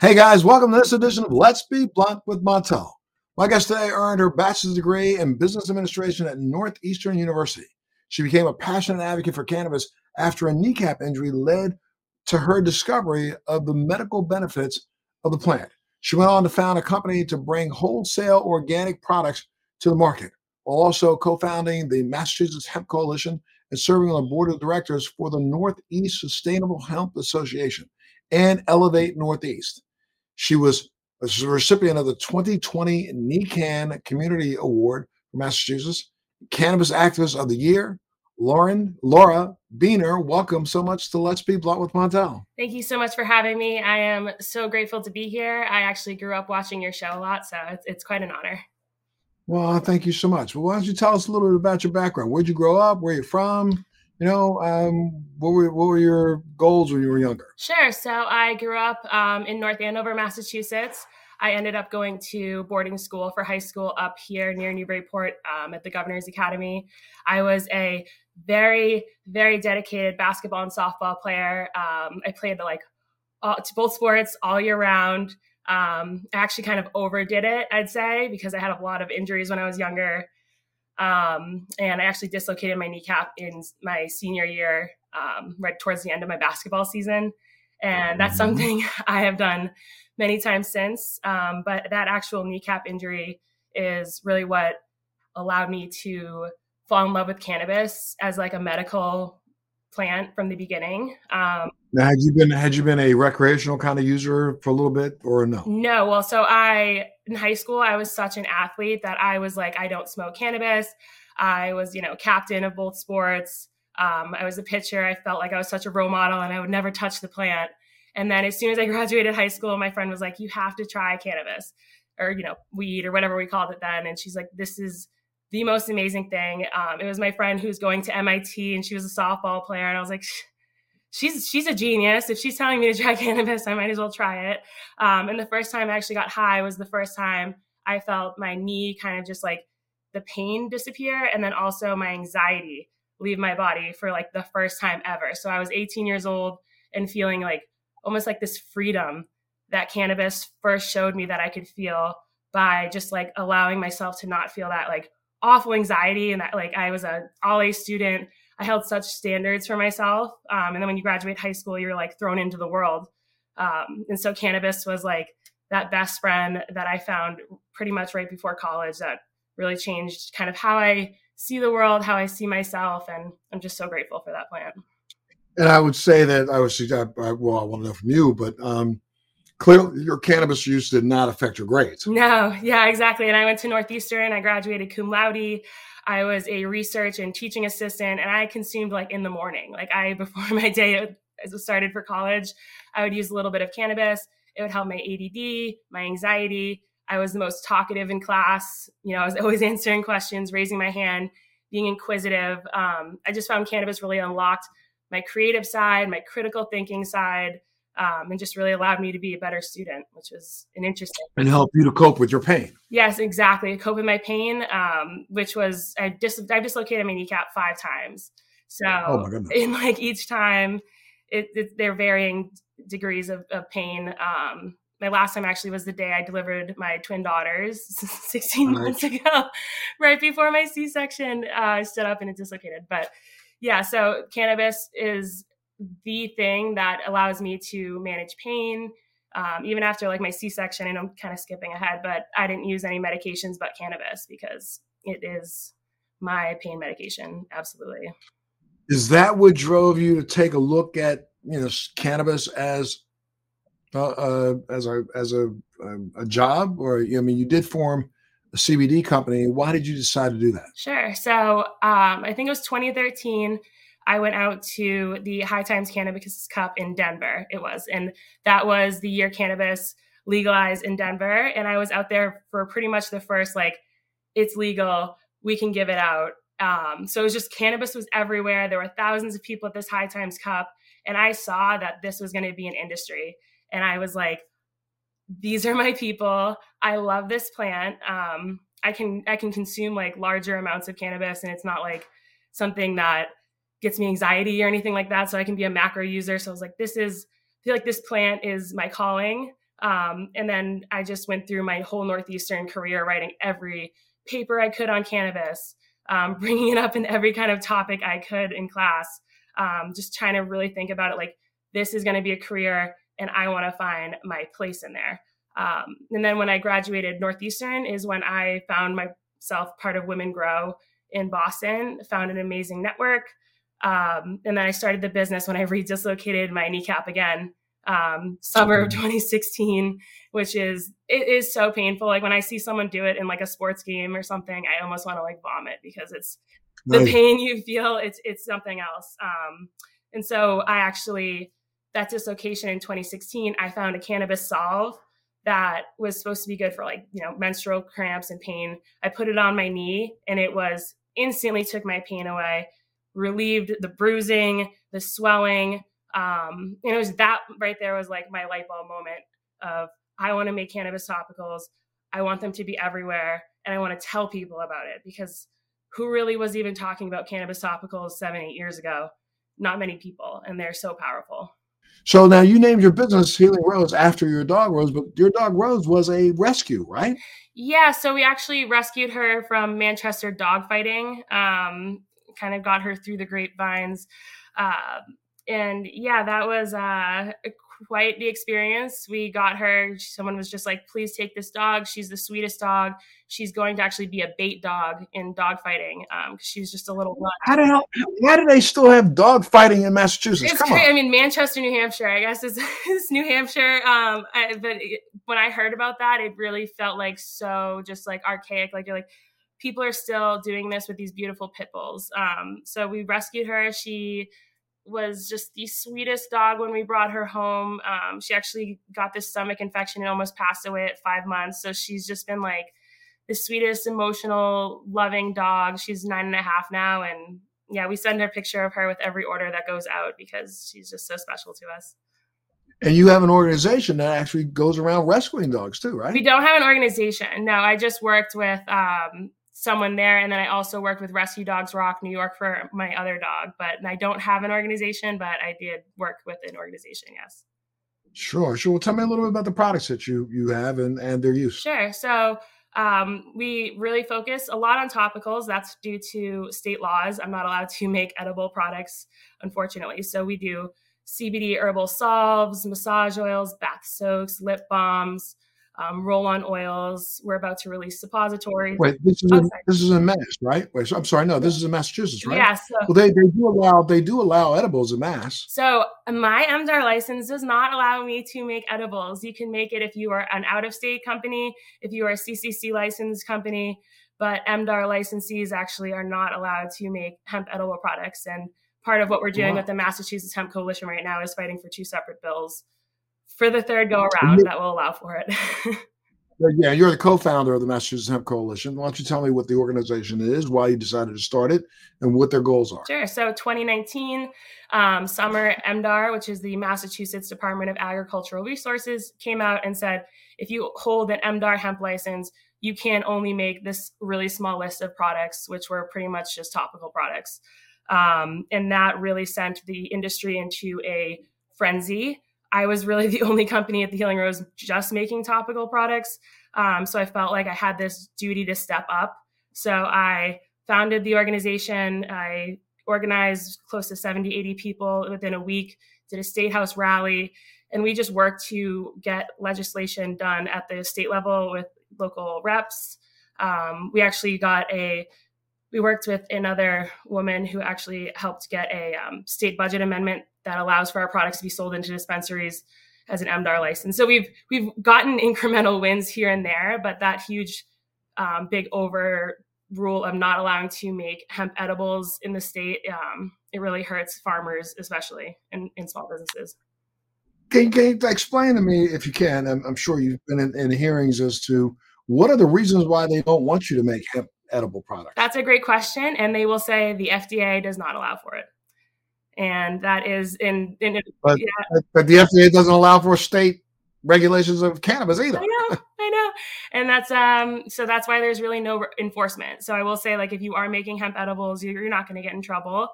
Hey guys, welcome to this edition of Let's Be Blunt with Montel. My guest today earned her bachelor's degree in business administration at Northeastern University. She became a passionate advocate for cannabis after a kneecap injury led to her discovery of the medical benefits of the plant. She went on to found a company to bring wholesale organic products to the market, also co founding the Massachusetts Hemp Coalition and serving on the board of directors for the Northeast Sustainable Hemp Association and Elevate Northeast. She was a recipient of the 2020 NECANN Community Award for Massachusetts, Cannabis Activist of the Year. Lauren, Laura Beohner, welcome so much to Let's Be Blunt with Montel. Thank you so much for having me. I am so grateful to be here. I actually grew up watching your show a lot, so it's, it's quite an honor. Well, thank you so much. Well, why don't you tell us a little bit about your background? Where'd you grow up? Where you from? you know, um, what were what were your goals when you were younger? Sure. So I grew up um, in North Andover, Massachusetts. I ended up going to boarding school for high school up here near Newburyport um, at the Governor's Academy. I was a very, very dedicated basketball and softball player. Um, I played like all, both sports all year round. Um, I actually kind of overdid it, I'd say, because I had a lot of injuries when I was younger. Um, and I actually dislocated my kneecap in my senior year, um, right towards the end of my basketball season. And that's mm-hmm. something I have done many times since. Um, but that actual kneecap injury is really what allowed me to fall in love with cannabis as like a medical plant from the beginning. Um, now, had you been had you been a recreational kind of user for a little bit, or no? No. Well, so I in high school I was such an athlete that I was like I don't smoke cannabis. I was you know captain of both sports. Um, I was a pitcher. I felt like I was such a role model, and I would never touch the plant. And then as soon as I graduated high school, my friend was like, "You have to try cannabis, or you know, weed, or whatever we called it then." And she's like, "This is." the most amazing thing. Um, it was my friend who's going to MIT and she was a softball player. And I was like, she's she's a genius. If she's telling me to try cannabis, I might as well try it. Um, and the first time I actually got high was the first time I felt my knee kind of just like the pain disappear, and then also my anxiety leave my body for like the first time ever. So I was 18 years old and feeling like almost like this freedom that cannabis first showed me that I could feel by just like allowing myself to not feel that like awful anxiety and that like I was a all A student. I held such standards for myself. Um, and then when you graduate high school, you're like thrown into the world. Um, and so cannabis was like that best friend that I found pretty much right before college that really changed kind of how I see the world, how I see myself. And I'm just so grateful for that plant. And I would say that I was, I I well, I want to know from you, but um, clearly your cannabis use did not affect your grades. No, yeah, exactly. And I went to Northeastern. I graduated cum laude. I was a research and teaching assistant, and I consumed like in the morning. Like I, before my day started for college, I would use a little bit of cannabis. It would help my ADD, my anxiety. I was the most talkative in class. You know, I was always answering questions, raising my hand, being inquisitive. Um, I just found cannabis really unlocked my creative side, my critical thinking side um, and just really allowed me to be a better student, which was an interesting and help you to cope with your pain. Yes, exactly. Cope with my pain, um, which was I dis I dislocated my kneecap five times. So oh in like each time, it, it they're varying degrees of, of pain. Um, my last time actually was the day I delivered my twin daughters 16 nice. months ago, right before my C-section. Uh, I stood up and it dislocated. But yeah, so cannabis is the thing that allows me to manage pain. Um, even after like my C-section, and I'm kind of skipping ahead, but I didn't use any medications but cannabis because it is my pain medication. Absolutely. Is that what drove you to take a look at you know cannabis as uh, uh, as a as a a job, or I mean, you did form a CBD company. Why did you decide to do that? Sure. So um, I think it was 2013. I went out to the High Times Cannabis Cup in Denver. It was, and that was the year cannabis legalized in Denver. And I was out there for pretty much the first like, it's legal, we can give it out. Um, so it was just cannabis was everywhere. There were thousands of people at this High Times Cup, and I saw that this was going to be an industry. And I was like, these are my people. I love this plant. Um, I can I can consume like larger amounts of cannabis, and it's not like something that gets me anxiety or anything like that. So I can be a macro user. So I was like, this is I feel like this plant is my calling. Um, and then I just went through my whole northeastern career writing every paper I could on cannabis, um, bringing it up in every kind of topic I could in class, um, just trying to really think about it like this is going to be a career and I want to find my place in there. Um, and then when I graduated Northeastern is when I found myself part of Women Grow in Boston, found an amazing network. Um, and then I started the business when I redislocated my kneecap again, um, summer of 2016, which is, it is so painful. Like when I see someone do it in like a sports game or something, I almost want to like vomit because it's nice. the pain you feel. It's, it's something else. Um, and so I actually, that dislocation in 2016, I found a cannabis salve that was supposed to be good for like, you know, menstrual cramps and pain. I put it on my knee and it was instantly took my pain away, relieved the bruising, the swelling. Um, and it was that right there was like my light bulb moment of I want to make cannabis topicals. I want them to be everywhere and I want to tell people about it because who really was even talking about cannabis topicals seven, eight years ago? Not many people, and they're so powerful. So now you named your business Healing Rose after your dog Rose, but your dog Rose was a rescue, right? Yeah, so we actually rescued her from Manchester dogfighting. Um, kind of got her through the grapevines. Uh, and yeah, that was uh, quite the experience. We got her, someone was just like, please take this dog. She's the sweetest dog. She's going to actually be a bait dog in dog fighting because um, she's just a little blunt. How hell, why do they still have dog fighting in Massachusetts? It's Come crazy. on. I mean, Manchester, New Hampshire, I guess is, is New Hampshire. Um, I, but it, when I heard about that, it really felt like so just like archaic. Like you're like, people are still doing this with these beautiful pit bulls. Um, so we rescued her. She was just the sweetest dog when we brought her home. Um, she actually got this stomach infection and almost passed away at five months. So she's just been like the sweetest, emotional, loving dog. She's nine and a half now. And yeah, we send her a picture of her with every order that goes out because she's just so special to us. And you have an organization that actually goes around rescuing dogs too, right? We don't have an organization. No, I just worked with um, someone there. And then I also worked with Rescue Dogs Rock New York for my other dog. But I don't have an organization, but I did work with an organization, yes. Sure, sure. Well, tell me a little bit about the products that you you have and and their use. Sure. So um, we really focus a lot on topicals. That's due to state laws. I'm not allowed to make edible products, unfortunately. So we do CBD herbal salves, massage oils, bath soaks, lip balms, um, roll-on oils. We're about to release suppositories. Wait, this is oh, in, this is in Mass, right? Wait, so, I'm sorry, no, this is in Massachusetts, right? Yeah. So, well, they, they do allow they do allow edibles in Mass. So my MDAR license does not allow me to make edibles. You can make it if you are an out-of-state company, if you are a CCC licensed company, but MDAR licensees actually are not allowed to make hemp edible products. And part of what we're doing wow. with the Massachusetts Hemp Coalition right now is fighting for two separate bills for the third go around that will allow for it. yeah, you're the co-founder of the Massachusetts Hemp Coalition. Why don't you tell me what the organization is, why you decided to start it, and what their goals are? Sure. So 2019 um, summer, MDAR, which is the Massachusetts Department of Agricultural Resources, came out and said if you hold an MDAR hemp license, you can only make this really small list of products, which were pretty much just topical products. Um, and that really sent the industry into a frenzy I was really the only company at the Healing Rose just making topical products. Um, so I felt like I had this duty to step up. So I founded the organization. I organized close to 70, 80 people within a week, did a state house rally, and we just worked to get legislation done at the state level with local reps. Um, we actually got a we worked with another woman who actually helped get a um, state budget amendment that allows for our products to be sold into dispensaries as an MDAR license. So we've we've gotten incremental wins here and there, but that huge um, big over rule of not allowing to make hemp edibles in the state, um, it really hurts farmers, especially in, in small businesses. Can, can, you explain to me, if you can? I'm, I'm sure you've been in, in, hearings as to what are the reasons why they don't want you to make hemp edible products. That's a great question, and they will say the FDA does not allow for it and that is in, in but, yeah. but the FDA doesn't allow for state regulations of cannabis either. I know, I know, and that's um. So that's why there's really no enforcement. So I will say, like, if you are making hemp edibles, you're not going to get in trouble.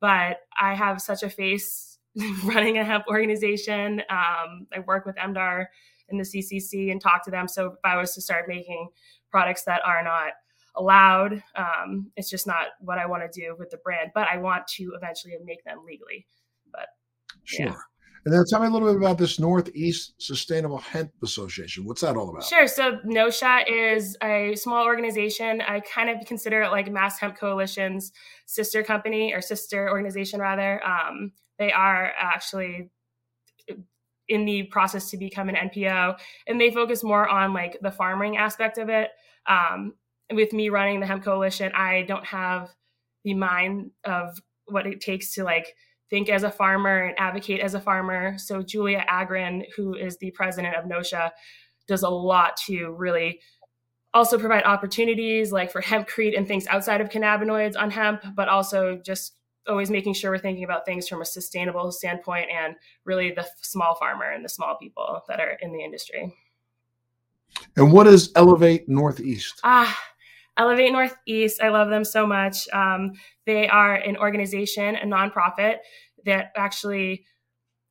But I have such a face running a hemp organization. Um, I work with MDAR in the CCC and talk to them. So if I was to start making products that are not allowed, um, it's just not what I want to do with the brand. But I want to eventually make them legally. But sure. Yeah. And then tell me a little bit about this Northeast Sustainable Hemp Association. What's that all about? Sure. So NOSHA is a small organization. I kind of consider it like Mass Hemp Coalition's sister company or sister organization, rather. Um, they are actually in the process to become an NPO, and they focus more on like the farming aspect of it. Um, with me running the Hemp Coalition, I don't have the mind of what it takes to like think as a farmer and advocate as a farmer. So Julia agrin who is the president of NOSHA, does a lot to really also provide opportunities like for hempcrete and things outside of cannabinoids on hemp, but also just always making sure we're thinking about things from a sustainable standpoint and really the small farmer and the small people that are in the industry. And what is Elevate Northeast? Ah, Elevate Northeast, I love them so much. Um, they are an organization, a nonprofit that actually,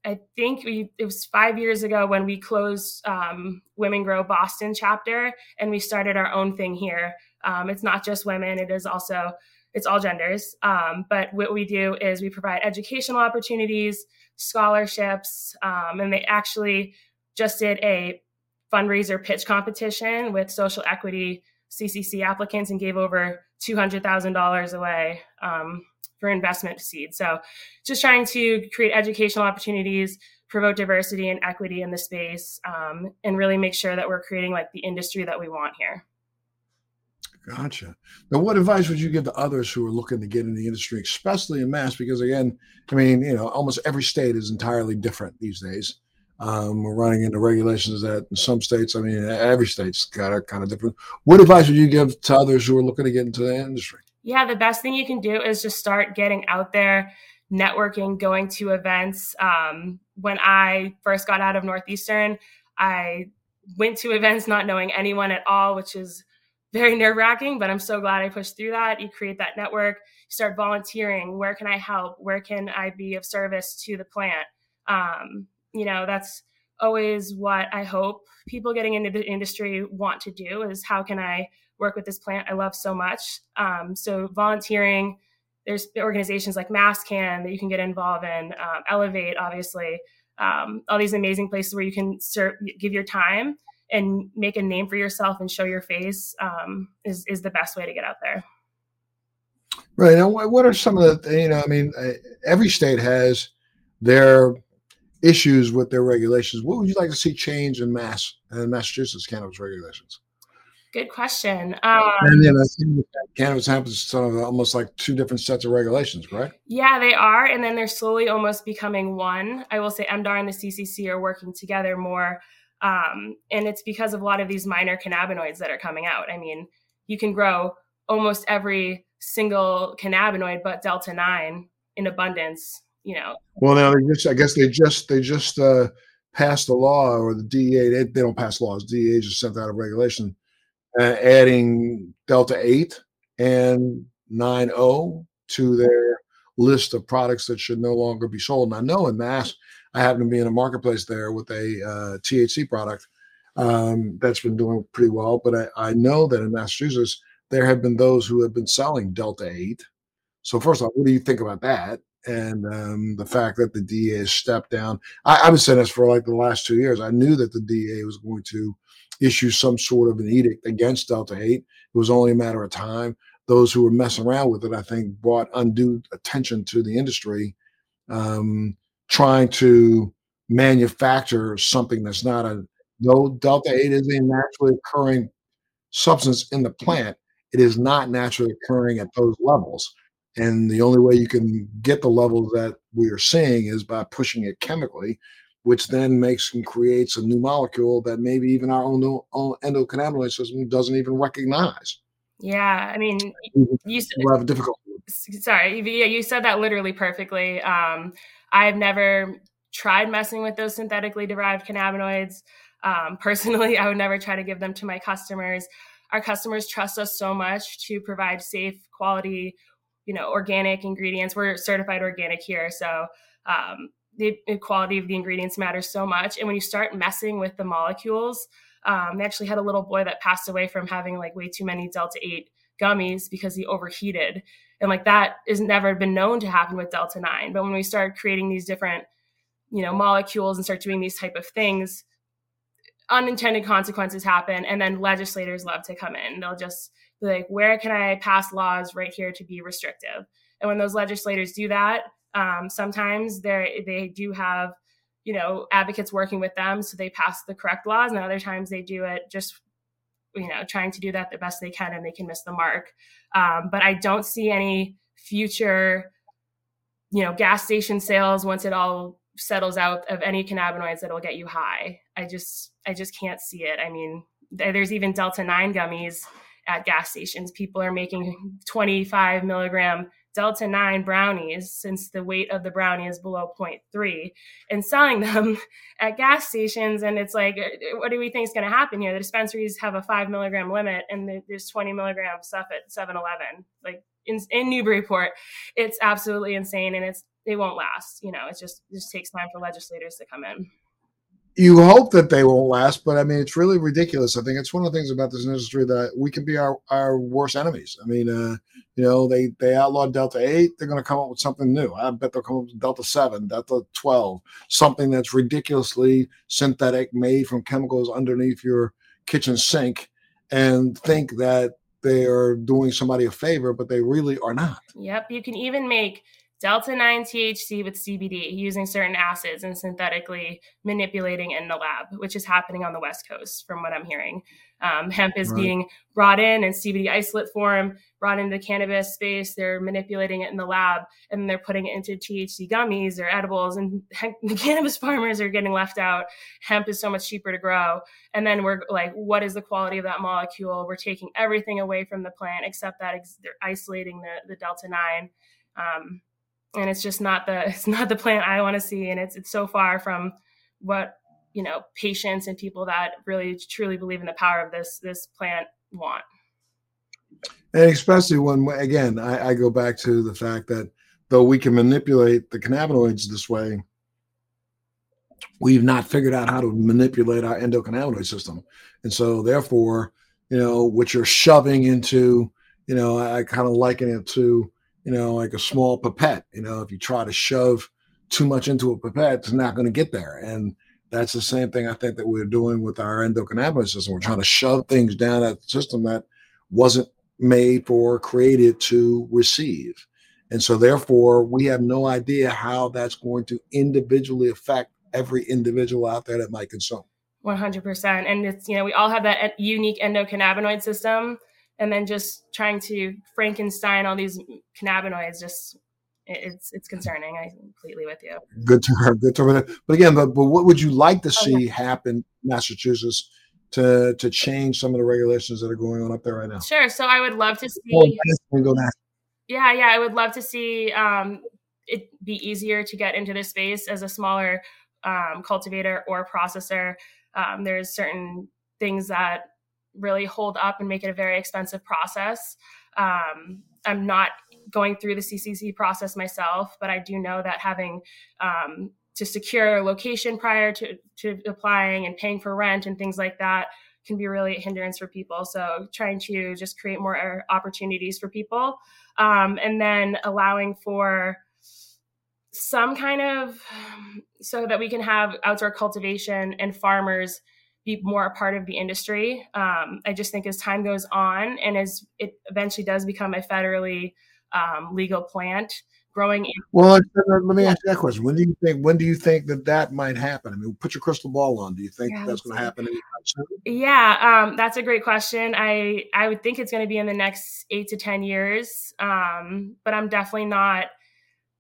I think we, it was five years ago when we closed um, Women Grow Boston chapter and we started our own thing here. Um, it's not just women, it is also it's all genders. Um, but what we do is we provide educational opportunities, scholarships, um, and they actually just did a fundraiser pitch competition with social equity CCC applicants and gave over $200,000 away um, for investment seed. So just trying to create educational opportunities, promote diversity and equity in the space, um, and really make sure that we're creating like the industry that we want here. Gotcha. Now, what advice would you give to others who are looking to get in the industry, especially in mass? Because again, I mean, you know, almost every state is entirely different these days. Um, we're running into regulations that in some states, I mean, every state's got a kind of different. What advice would you give to others who are looking to get into the industry? Yeah, the best thing you can do is just start getting out there, networking, going to events. Um, when I first got out of Northeastern, I went to events not knowing anyone at all, which is very nerve wracking, but I'm so glad I pushed through that. You create that network, you start volunteering. Where can I help? Where can I be of service to the plant? Um, you know, that's always what I hope people getting into the industry want to do is how can I work with this plant I love so much. Um, so volunteering, there's organizations like MassCann that you can get involved in, um, Elevate, obviously, um, all these amazing places where you can serve, give your time and make a name for yourself and show your face um, is is the best way to get out there. Right And what are some of the you know? I mean, uh, every state has their issues with their regulations. What would you like to see change in Mass and Massachusetts cannabis regulations? Good question. Um, and then I think cannabis happens sort of almost like two different sets of regulations, right? Yeah, they are, and then they're slowly almost becoming one. I will say MDAR and the CCC are working together more um, and it's because of a lot of these minor cannabinoids that are coming out. I mean, you can grow almost every single cannabinoid but delta 9 in abundance, you know. Well, now they just I guess they just they just uh passed a law or the DEA they, they don't pass laws. DEA just sent out a regulation uh, adding delta 8 and 9O to their list of products that should no longer be sold. And I know in mass I happen to be in a marketplace there with a uh, THC product um, that's been doing pretty well. But I, I know that in Massachusetts, there have been those who have been selling Delta 8. So, first off, what do you think about that? And um, the fact that the DEA has stepped down. I, I've been saying this for like the last two years. I knew that the DEA was going to issue some sort of an edict against Delta 8. It was only a matter of time. Those who were messing around with it, I think, brought undue attention to the industry. Um, trying to manufacture something that's not a no delta 8 is a naturally occurring substance in the plant it is not naturally occurring at those levels and the only way you can get the levels that we are seeing is by pushing it chemically which then makes and creates a new molecule that maybe even our own, endocannabinoid system doesn't even recognize yeah i mean you we'll have difficulty sorry yeah you said that literally perfectly um I've never tried messing with those synthetically derived cannabinoids. Um, personally, I would never try to give them to my customers. Our customers trust us so much to provide safe, quality, you know, organic ingredients. We're certified organic here, so um, the quality of the ingredients matters so much. And when you start messing with the molecules, um, they actually had a little boy that passed away from having like way too many delta 8 gummies because he overheated and like that has never been known to happen with delta 9 but when we start creating these different you know molecules and start doing these type of things unintended consequences happen and then legislators love to come in they'll just like where can i pass laws right here to be restrictive? And when those legislators do that um, sometimes they they do have you know advocates working with them so they pass the correct laws and other times they do it just you know trying to do that the best they can and they can miss the mark. Um, but i don't see any future you know gas station sales once it all settles out of any cannabinoids that'll get you high. I just i just can't see it. I mean there's even delta 9 gummies at gas stations. People are making 25 milligram delta 9 brownies since the weight of the brownie is below 0.3 and selling them at gas stations. And it's like uh, what do we think is going to happen here? The dispensaries have a 5 milligram limit and there's 20 milligram stuff at 7-eleven like in, in newburyport it's absolutely insane and it's it won't last you know it just it just takes time for legislators to come in you hope that they won't last, but I mean, it's really ridiculous. I think it's one of the things about this industry that we can be our, our worst enemies. I mean, uh, you know, they they outlawed Delta Eight. They're going to come up with something new. I bet they'll come up with Delta Seven, Delta Twelve, something that's ridiculously synthetic, made from chemicals underneath your kitchen sink, and think that they are doing somebody a favor, but they really are not. Yep, you can even make delta 9 THC with CBD using certain acids and synthetically manipulating in the lab, which is happening on the West Coast from what I'm hearing. Um, hemp is right. being brought in in CBD isolate form, brought into the cannabis space. They're manipulating it in the lab and they're putting it into THC gummies or edibles. And the cannabis farmers are getting left out. Hemp is so much cheaper to grow. And then we're like, what is the quality of that molecule? We're taking everything away from the plant except that ex- they're isolating the, the Delta 9. Um, and it's just not the it's not the plant I want to see, and it's it's so far from what you know patients and people that really truly believe in the power of this this plant want. And especially when again I, I go back to the fact that though we can manipulate the cannabinoids this way, we've not figured out how to manipulate our endocannabinoid system, and so therefore, you know, what you're shoving into, you know, I, I kind of liken it to you know, like a small pipette. You know, if you try to shove too much into a pipette, it's not going to get there. And that's the same thing I think that we're doing with our endocannabinoid system. We're trying to shove things down that system that wasn't made for, created to receive. And so, therefore, we have no idea how that's going to individually affect every individual out there that might consume. 100%. And it's, you know, we all have that unique endocannabinoid system and then just trying to Frankenstein all these cannabinoids just it's it's concerning. I completely with you. Good term. Good her. But again, but, but what would you like to see oh, yeah. happen Massachusetts to to change some of the regulations that are going on up there right now? Sure. So I would love to see. yeah, yeah, I would love to see um, it be easier to get into this space as a smaller um, cultivator or processor. Um, there's certain things that really hold up and make it a very expensive process. Um, I'm not going through the CCC process myself, but I do know that having um, to secure a location prior to, to applying and paying for rent and things like that can be really a hindrance for people. So trying to just create more opportunities for people um, and then allowing for some kind of so that we can have outdoor cultivation and farmers be more a part of the industry. Um, I just think as time goes on and as it eventually does become a federally um, legal plant, growing. In- well, let me ask you that question. When do you think? When do you think that that might happen? I mean, put your crystal ball on. Do you think yeah, that's going to happen Yeah, um, that's a great question. I I would think it's going to be in the next eight to ten years, um, but I'm definitely not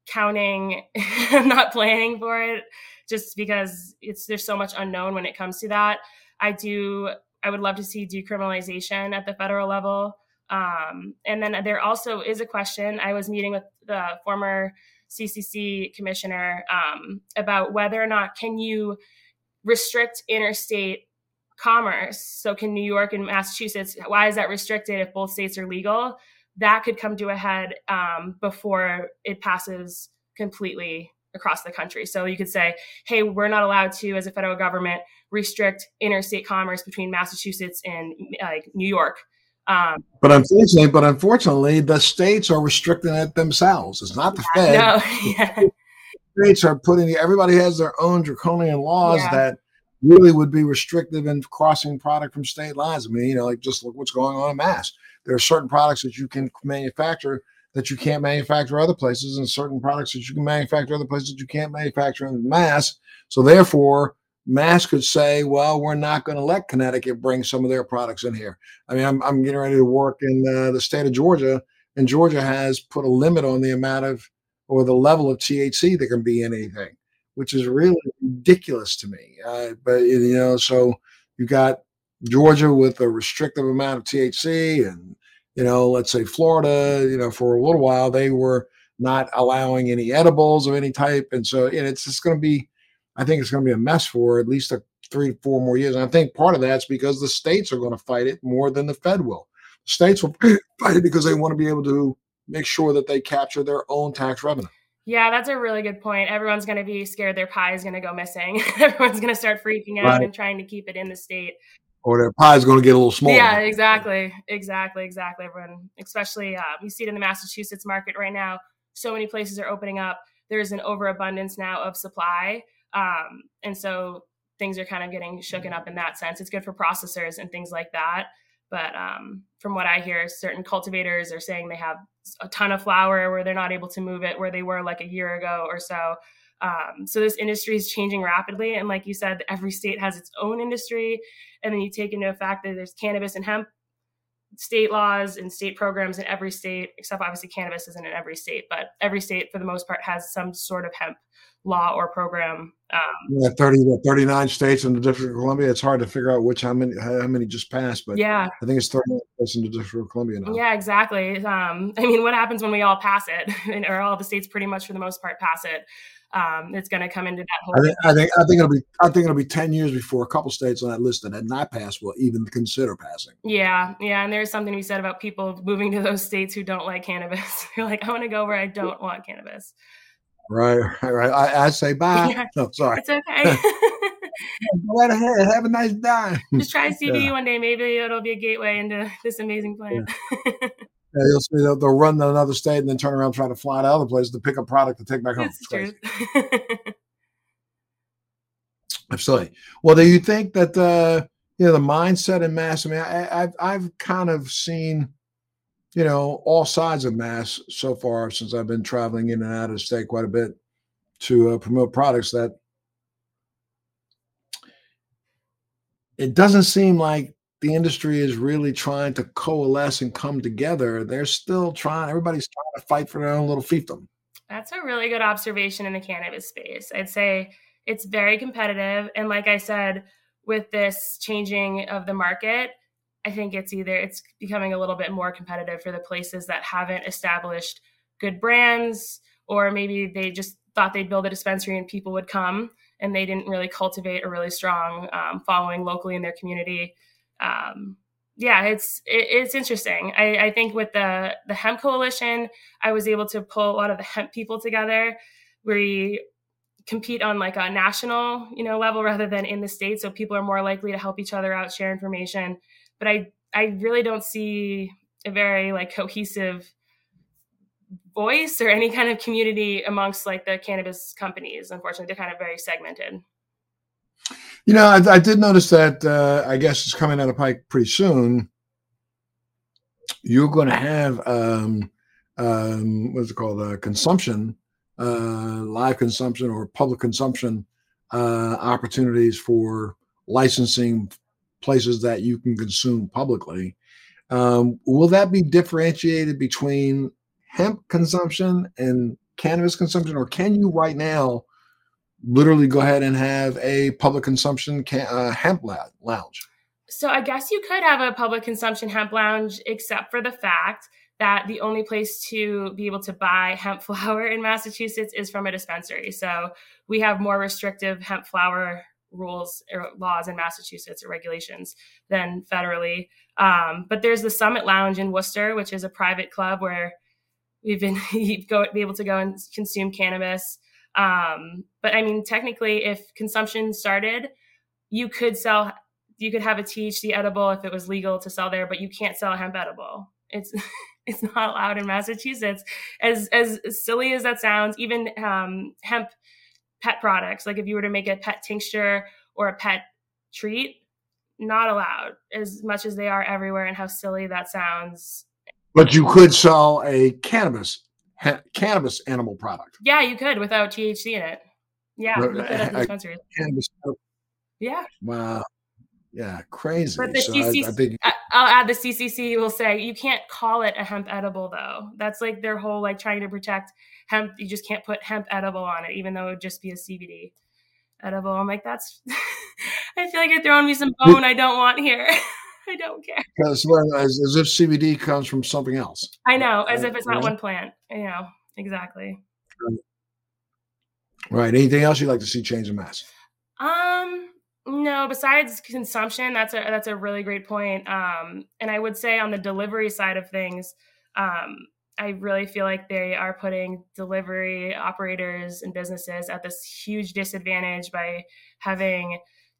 counting. I'm not planning for it just because it's there's so much unknown when it comes to that. I do I would love to see decriminalization at the federal level Um, and then there also is a question. I was meeting with the former CCC commissioner um, about whether or not can you restrict interstate commerce. So can New York and Massachusetts? Why is that restricted if both states are legal? That could come to a head um, before it passes completely across the country. So you could say, hey, we're not allowed to, as a federal government, restrict interstate commerce between Massachusetts and like New York. Um, but unfortunately, but unfortunately, the states are restricting it themselves. It's not the Fed. No, yeah. States are putting everybody has their own draconian laws yeah. that really would be restrictive in crossing product from state lines. I mean, you know, like just look what's going on in mass. There are certain products that you can manufacture that you can't manufacture other places, and certain products that you can manufacture other places that you can't manufacture in mass. So therefore, Mass could say, well, we're not going to let Connecticut bring some of their products in here. I mean, I'm, I'm getting ready to work in uh, the state of Georgia, and Georgia has put a limit on the amount of or the level of THC that can be in anything, which is really ridiculous to me. Uh, but, you know, so you got Georgia with a restrictive amount of THC, and, you know, let's say Florida, you know, for a little while, they were not allowing any edibles of any type. And so know, it's just going to be, I think it's going to be a mess for at least a three to four more years. And I think part of that's because the states are going to fight it more than the Fed will. The states will fight it because they want to be able to make sure that they capture their own tax revenue. Yeah, that's a really good point. Everyone's going to be scared their pie is going to go missing. Everyone's going to start freaking out right. and trying to keep it in the state. Or their pie is going to get a little smaller. Yeah, exactly, exactly, exactly. Everyone, especially uh, we see it in the Massachusetts market right now. So many places are opening up. There's an overabundance now of supply um, and so things are kind of getting shooken up in that sense. It's good for processors and things like that. But um, from what I hear, certain cultivators are saying they have a ton of flower where they're not able to move it where they were like a year ago or so. Um, so this industry is changing rapidly, and like you said, every state has its own industry. And then you take into effect that there's cannabis and hemp state laws and state programs in every state, except obviously cannabis isn't in every state, but every state for the most part has some sort of hemp law or program. Um, yeah, 30, 39 states in the District of Columbia. It's hard to figure out which how many how many just passed, but yeah, I think it's 39 states in the District of Columbia now. Yeah, exactly. Um, I mean, what happens when we all pass it, and, or all the states pretty much for the most part pass it? Um, it's going to come into that whole. I think, I think, I think it'll be I think it'll be ten years before a couple states on that list that had not passed will even consider passing. Yeah, yeah, and there's something to be said about people moving to those states who don't like cannabis. You're like, I want to go where I don't want cannabis. Right, right, right. I, I say bye. Yeah. No, sorry. It's okay. Go ahead. Have a nice day. Just try CBD yeah. one day. Maybe it'll be a gateway into this amazing plant. Yeah. Yeah you'll see they'll, they'll, run to another state and then turn around try to fly to other places to pick up product to take back home. Absolutely. Well, do you think that uh, you know the mindset in mass? I mean, I, I've I've kind of seen you know, all sides of mass so far since I've been traveling in and out of the state quite a bit to uh, promote products that it doesn't seem like the industry is really trying to coalesce and come together. They're still trying, everybody's trying to fight for their own little fiefdom. That's a really good observation in the cannabis space. I'd say it's very competitive. And like I said, with this changing of the market, I think it's either it's becoming a little bit more competitive for the places that haven't established good brands, or maybe they just thought they'd build a dispensary and people would come, and they didn't really cultivate a really strong um, following locally in their community. Um, yeah, it's it, it's interesting. I, I think with the the hemp coalition, I was able to pull a lot of the hemp people together. We compete on like a national you know level rather than in the state, so people are more likely to help each other out, share information but I I really don't see a very like cohesive voice or any kind of community amongst like the cannabis companies. Unfortunately, they're kind of very segmented. You know, I, I did notice that. Uh, I guess it's coming out of Pike pretty soon. You're going to have um, um, what's it called? Uh, consumption, uh, live consumption or public consumption uh, opportunities for licensing places that you can consume publicly. Um, will that be differentiated between hemp consumption and cannabis consumption, or can you right now literally go ahead and have a public consumption uh, hemp lounge? So I guess you could have a public consumption hemp lounge, except for the fact that the only place to be able to buy hemp flower in Massachusetts is from a dispensary. So we have more restrictive hemp flower rules or laws in Massachusetts or regulations than federally. Um, but there's the Summit Lounge in Worcester, which is a private club where we've been go be able to go and consume cannabis. Um, but I mean, technically, if consumption started, you could sell, you could have a THC edible if it was legal to sell there, but you can't sell a hemp edible. It's it's not allowed in Massachusetts. As as silly as that sounds, even um, hemp pet products, like if you were to make a pet tincture or a pet treat, not allowed as much as they are everywhere. And how silly that sounds. But you could sell a cannabis ha- cannabis animal product. Yeah, you could without THC in it. Yeah, at dispensaries. Cannabis. Yeah. Wow. Yeah, crazy. But the so CCC, I, I think I'll add the CCC will say you can't call it a hemp edible though. That's like their whole like trying to protect hemp. You just can't put hemp edible on it, even though it would just be a CBD edible. I'm like, that's. I feel like you're throwing me some bone I don't want here. I don't care. Because as, as, if CBD comes from something else. I know, as if it's not one plant. You know, exactly. Right. Anything else you'd like to see change in mass? Um, no. Besides consumption, that's a that's a really great point. Um, and I would say on the delivery side of things, um, I really feel like they are putting delivery operators and businesses at this huge disadvantage by having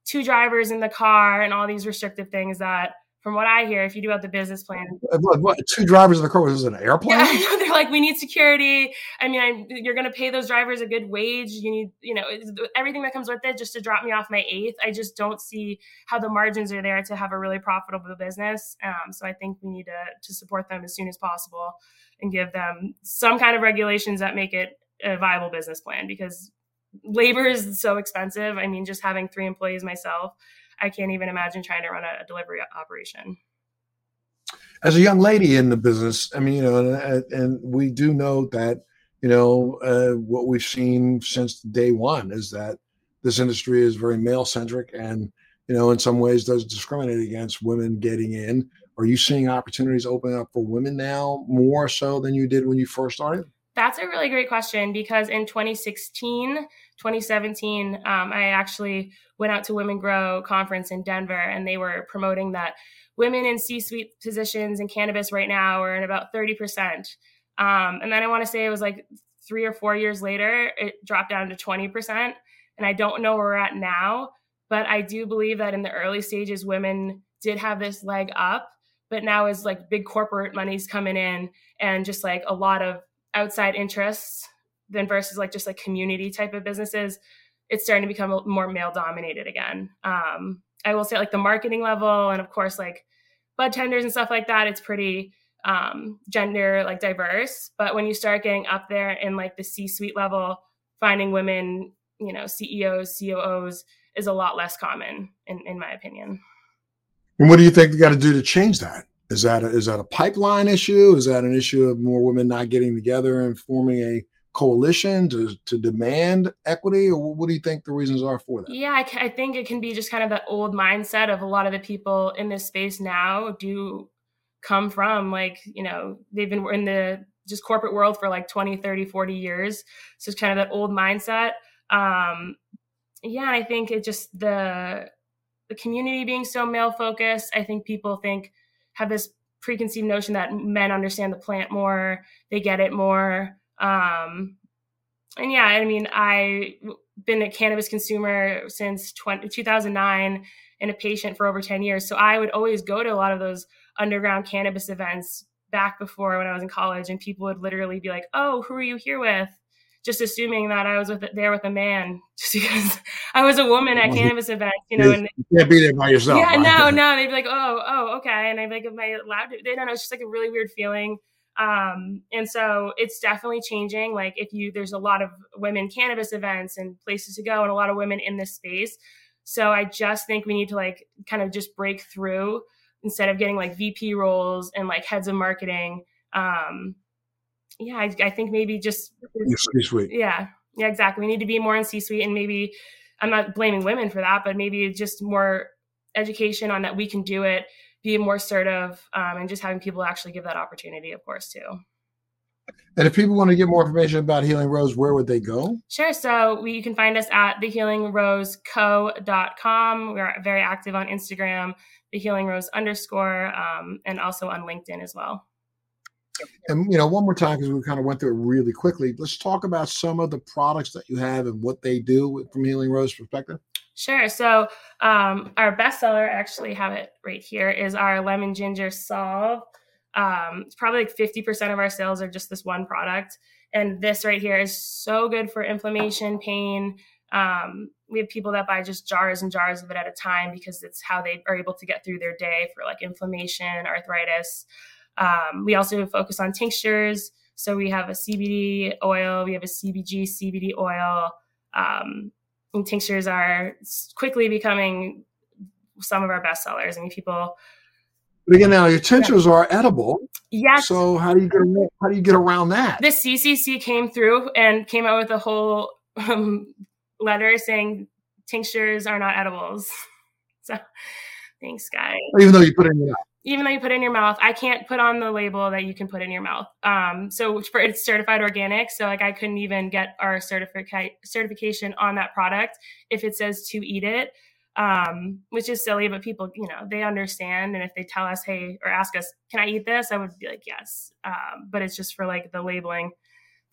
two drivers in the car and all these restrictive things that from what I hear, if you do have the business plan, what, what two drivers in the car was an airplane? Yeah, they're like, we need security. I mean, I, you're going to pay those drivers a good wage. You need, you know, everything that comes with it just to drop me off my eighth. I just don't see how the margins are there to have a really profitable business. Um, so I think we need to to support them as soon as possible and give them some kind of regulations that make it a viable business plan because labor is so expensive. I mean, just having three employees myself, I can't even imagine trying to run a, delivery operation. As a young lady in the business, I mean, you know, and, and we do know that, you know, uh, what we've seen since day one is that this industry is very male centric and, you know, in some ways does discriminate against women getting in. Are you seeing opportunities open up for women now more so than you did when you first started? That's a really great question because in 2016, 2017, um, I actually went out to Women Grow conference in Denver and they were promoting that women in C suite positions in cannabis right now are in about 30%. Um, and then I want to say it was like three or four years later, it dropped down to 20%. And I don't know where we're at now, but I do believe that in the early stages, women did have this leg up. But now, as like big corporate money's coming in and just like a lot of outside interests than versus like just like community type of businesses, it's starting to become more male dominated again. Um, I will say like the marketing level and of course like bud tenders and stuff like that, it's pretty um, gender like diverse. But when you start getting up there in like the C suite level, finding women, you know, CEOs, COOs is a lot less common in, in my opinion. And what do you think they got to do to change that? Is that a, is that a pipeline issue? Is that an issue of more women not getting together and forming a coalition to to demand equity, or what do you think the reasons are for that? Yeah, I, I think it can be just kind of that old mindset of a lot of the people in this space now do come from like you know they've been in the just corporate world for like 20 30 40 years so it's kind of that old mindset um yeah i think it just the the community being so male focused i think people think have this preconceived notion that men understand the plant more, they get it more. Um, and yeah, I mean, I've been a cannabis consumer since 20, 2009 and a patient for over 10 years. So I would always go to a lot of those underground cannabis events back before when I was in college, and people would literally be like, "Oh, who are you here with?" Just assuming that I was with there with a man, just because I was a woman at cannabis events, you know. And you can't be there by yourself. Yeah, no, no. They'd be like, "Oh, oh, okay," and I'd be like, "Am I allowed to?" They don't know. It's just like a really weird feeling. Um, and so it's definitely changing. Like if you, there's a lot of women cannabis events and places to go, and a lot of women in this space. So I just think we need to like kind of just break through instead of getting like VP roles and like heads of marketing. Um, yeah, I, I think maybe just C-suite. Yeah, yeah, exactly. We need to be more in C-suite, and maybe I'm not blaming women for that, but maybe just more education on that we can do it, be more assertive, um, and just having people actually give that opportunity, of course, too. And if people want to get more information about Healing Rose, where would they go? Sure. So we, you can find us at thehealingroseco.com. We're very active on Instagram, the Healing Rose underscore, um, and also on LinkedIn as well. And you know, one more time because we kind of went through it really quickly. Let's talk about some of the products that you have and what they do from Healing Rose perspective. Sure. So um, our bestseller, actually have it right here, is our lemon ginger salve. Um, it's probably like 50% of our sales are just this one product. And this right here is so good for inflammation, pain. Um, we have people that buy just jars and jars of it at a time because it's how they are able to get through their day for like inflammation, arthritis. Um, we also focus on tinctures. So we have a CBD oil, we have a CBG CBD oil. Um, and tinctures are quickly becoming some of our best sellers. I mean, people. But again, now your tinctures yeah. are edible. Yes. So how do you get around, how do you get around that? The CCC came through and came out with a whole um, letter saying tinctures are not edibles. So thanks, guys. Even though you put it in mouth. Even though you put it in your mouth, I can't put on the label that you can put in your mouth. Um, so for it's certified organic, so like I couldn't even get our certifica- certification on that product if it says to eat it um, which is silly, but people, you know, they understand. And if they tell us, hey, or ask us, can I eat this? I would be like, yes. Um, but it's just for like the labeling,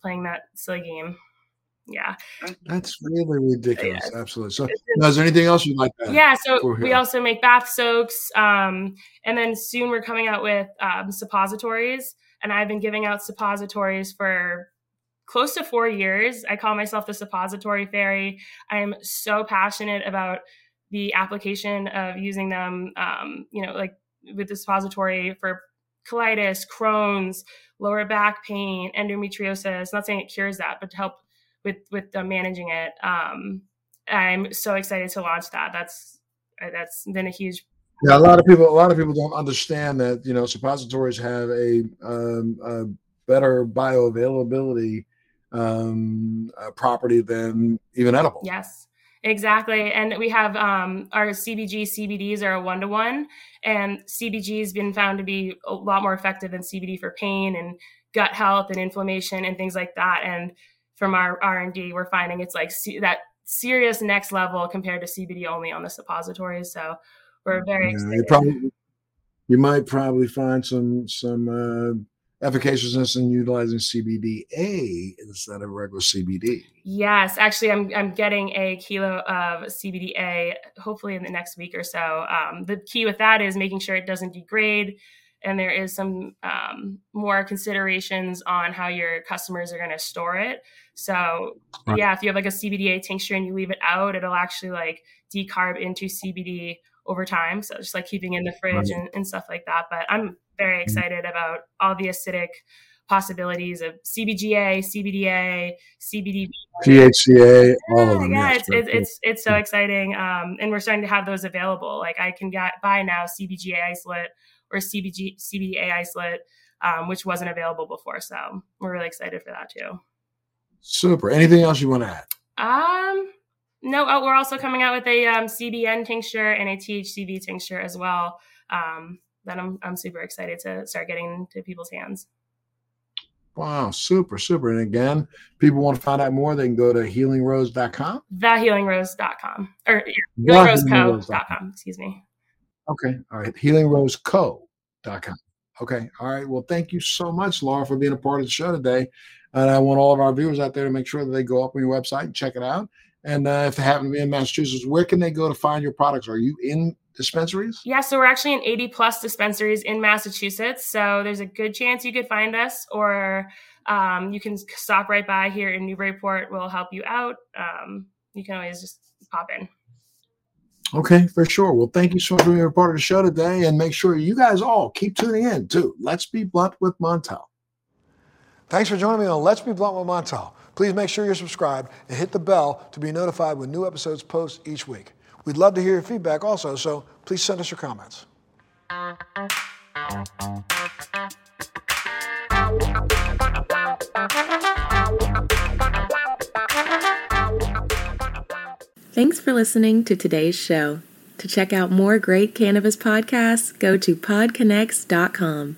playing that silly game. Yeah. That's really ridiculous. Yeah. Absolutely. So, now, is there anything else you'd like to Yeah. So, we also make bath soaks. Um, and then soon we're coming out with um, suppositories. And I've been giving out suppositories for close to four years. I call myself the suppository fairy. I'm so passionate about the application of using them, um, you know, like with the suppository for colitis, Crohn's, lower back pain, endometriosis. Not saying it cures that, but to help with with managing it. Um, I'm so excited to launch that. That's uh, that's been a huge. Yeah, a lot of people. A lot of people don't understand that you know suppositories have a, um, a better bioavailability um, uh, property than even edible. Yes. Exactly. And we have um, our CBG CBDs are a one to one, and CBG has been found to be a lot more effective than CBD for pain and gut health and inflammation and things like that. And from our R and D, we're finding it's like that serious next level compared to CBD only on the suppositories. So we're very yeah, excited. You, probably, you might probably find some some uh, efficaciousness in utilizing CBDA instead of regular CBD. Yes, actually, I'm I'm getting a kilo of CBDA hopefully in the next week or so. Um, the key with that is making sure it doesn't degrade, and there is some um, more considerations on how your customers are going to store it. So right. yeah, if you have like a CBDA tincture and you leave it out, it'll actually like decarb into CBD over time. So just like keeping in the fridge right. and, and stuff like that. But I'm very mm-hmm. excited about all the acidic possibilities of CBGA, CBDA, CBD, THCA, all yeah, of them. Yeah, it's, it's, it's it's so exciting, um, and we're starting to have those available. Like I can get buy now CBGA isolate or CBG CBDA isolate, um, which wasn't available before. So we're really excited for that too. Super. Anything else you want to add? Um, no. Oh, we're also coming out with a um, CBN tincture and a THCV tincture as well. Um, that I'm I'm super excited to start getting to people's hands. Wow, super, super. And again, people want to find out more, they can go to healingrose.com. Thehealingrose.com. Or yeah, healingroseco.com, excuse me. Okay. All right. Healingroseco.com. Okay. All right. Well, thank you so much, Laura, for being a part of the show today. And I want all of our viewers out there to make sure that they go up on your website and check it out. And uh, if they happen to be in Massachusetts, where can they go to find your products? Are you in dispensaries? Yeah, so we're actually in 80 plus dispensaries in Massachusetts. So there's a good chance you could find us, or um, you can stop right by here in Newburyport. We'll help you out. Um, you can always just pop in. Okay, for sure. Well, thank you so much for being a part of the show today. And make sure you guys all keep tuning in too. Let's Be Blunt with Montel. Thanks for joining me on Let's Be Blunt with Montel. Please make sure you're subscribed and hit the bell to be notified when new episodes post each week. We'd love to hear your feedback also, so please send us your comments. Thanks for listening to today's show. To check out more great cannabis podcasts, go to podconnects.com.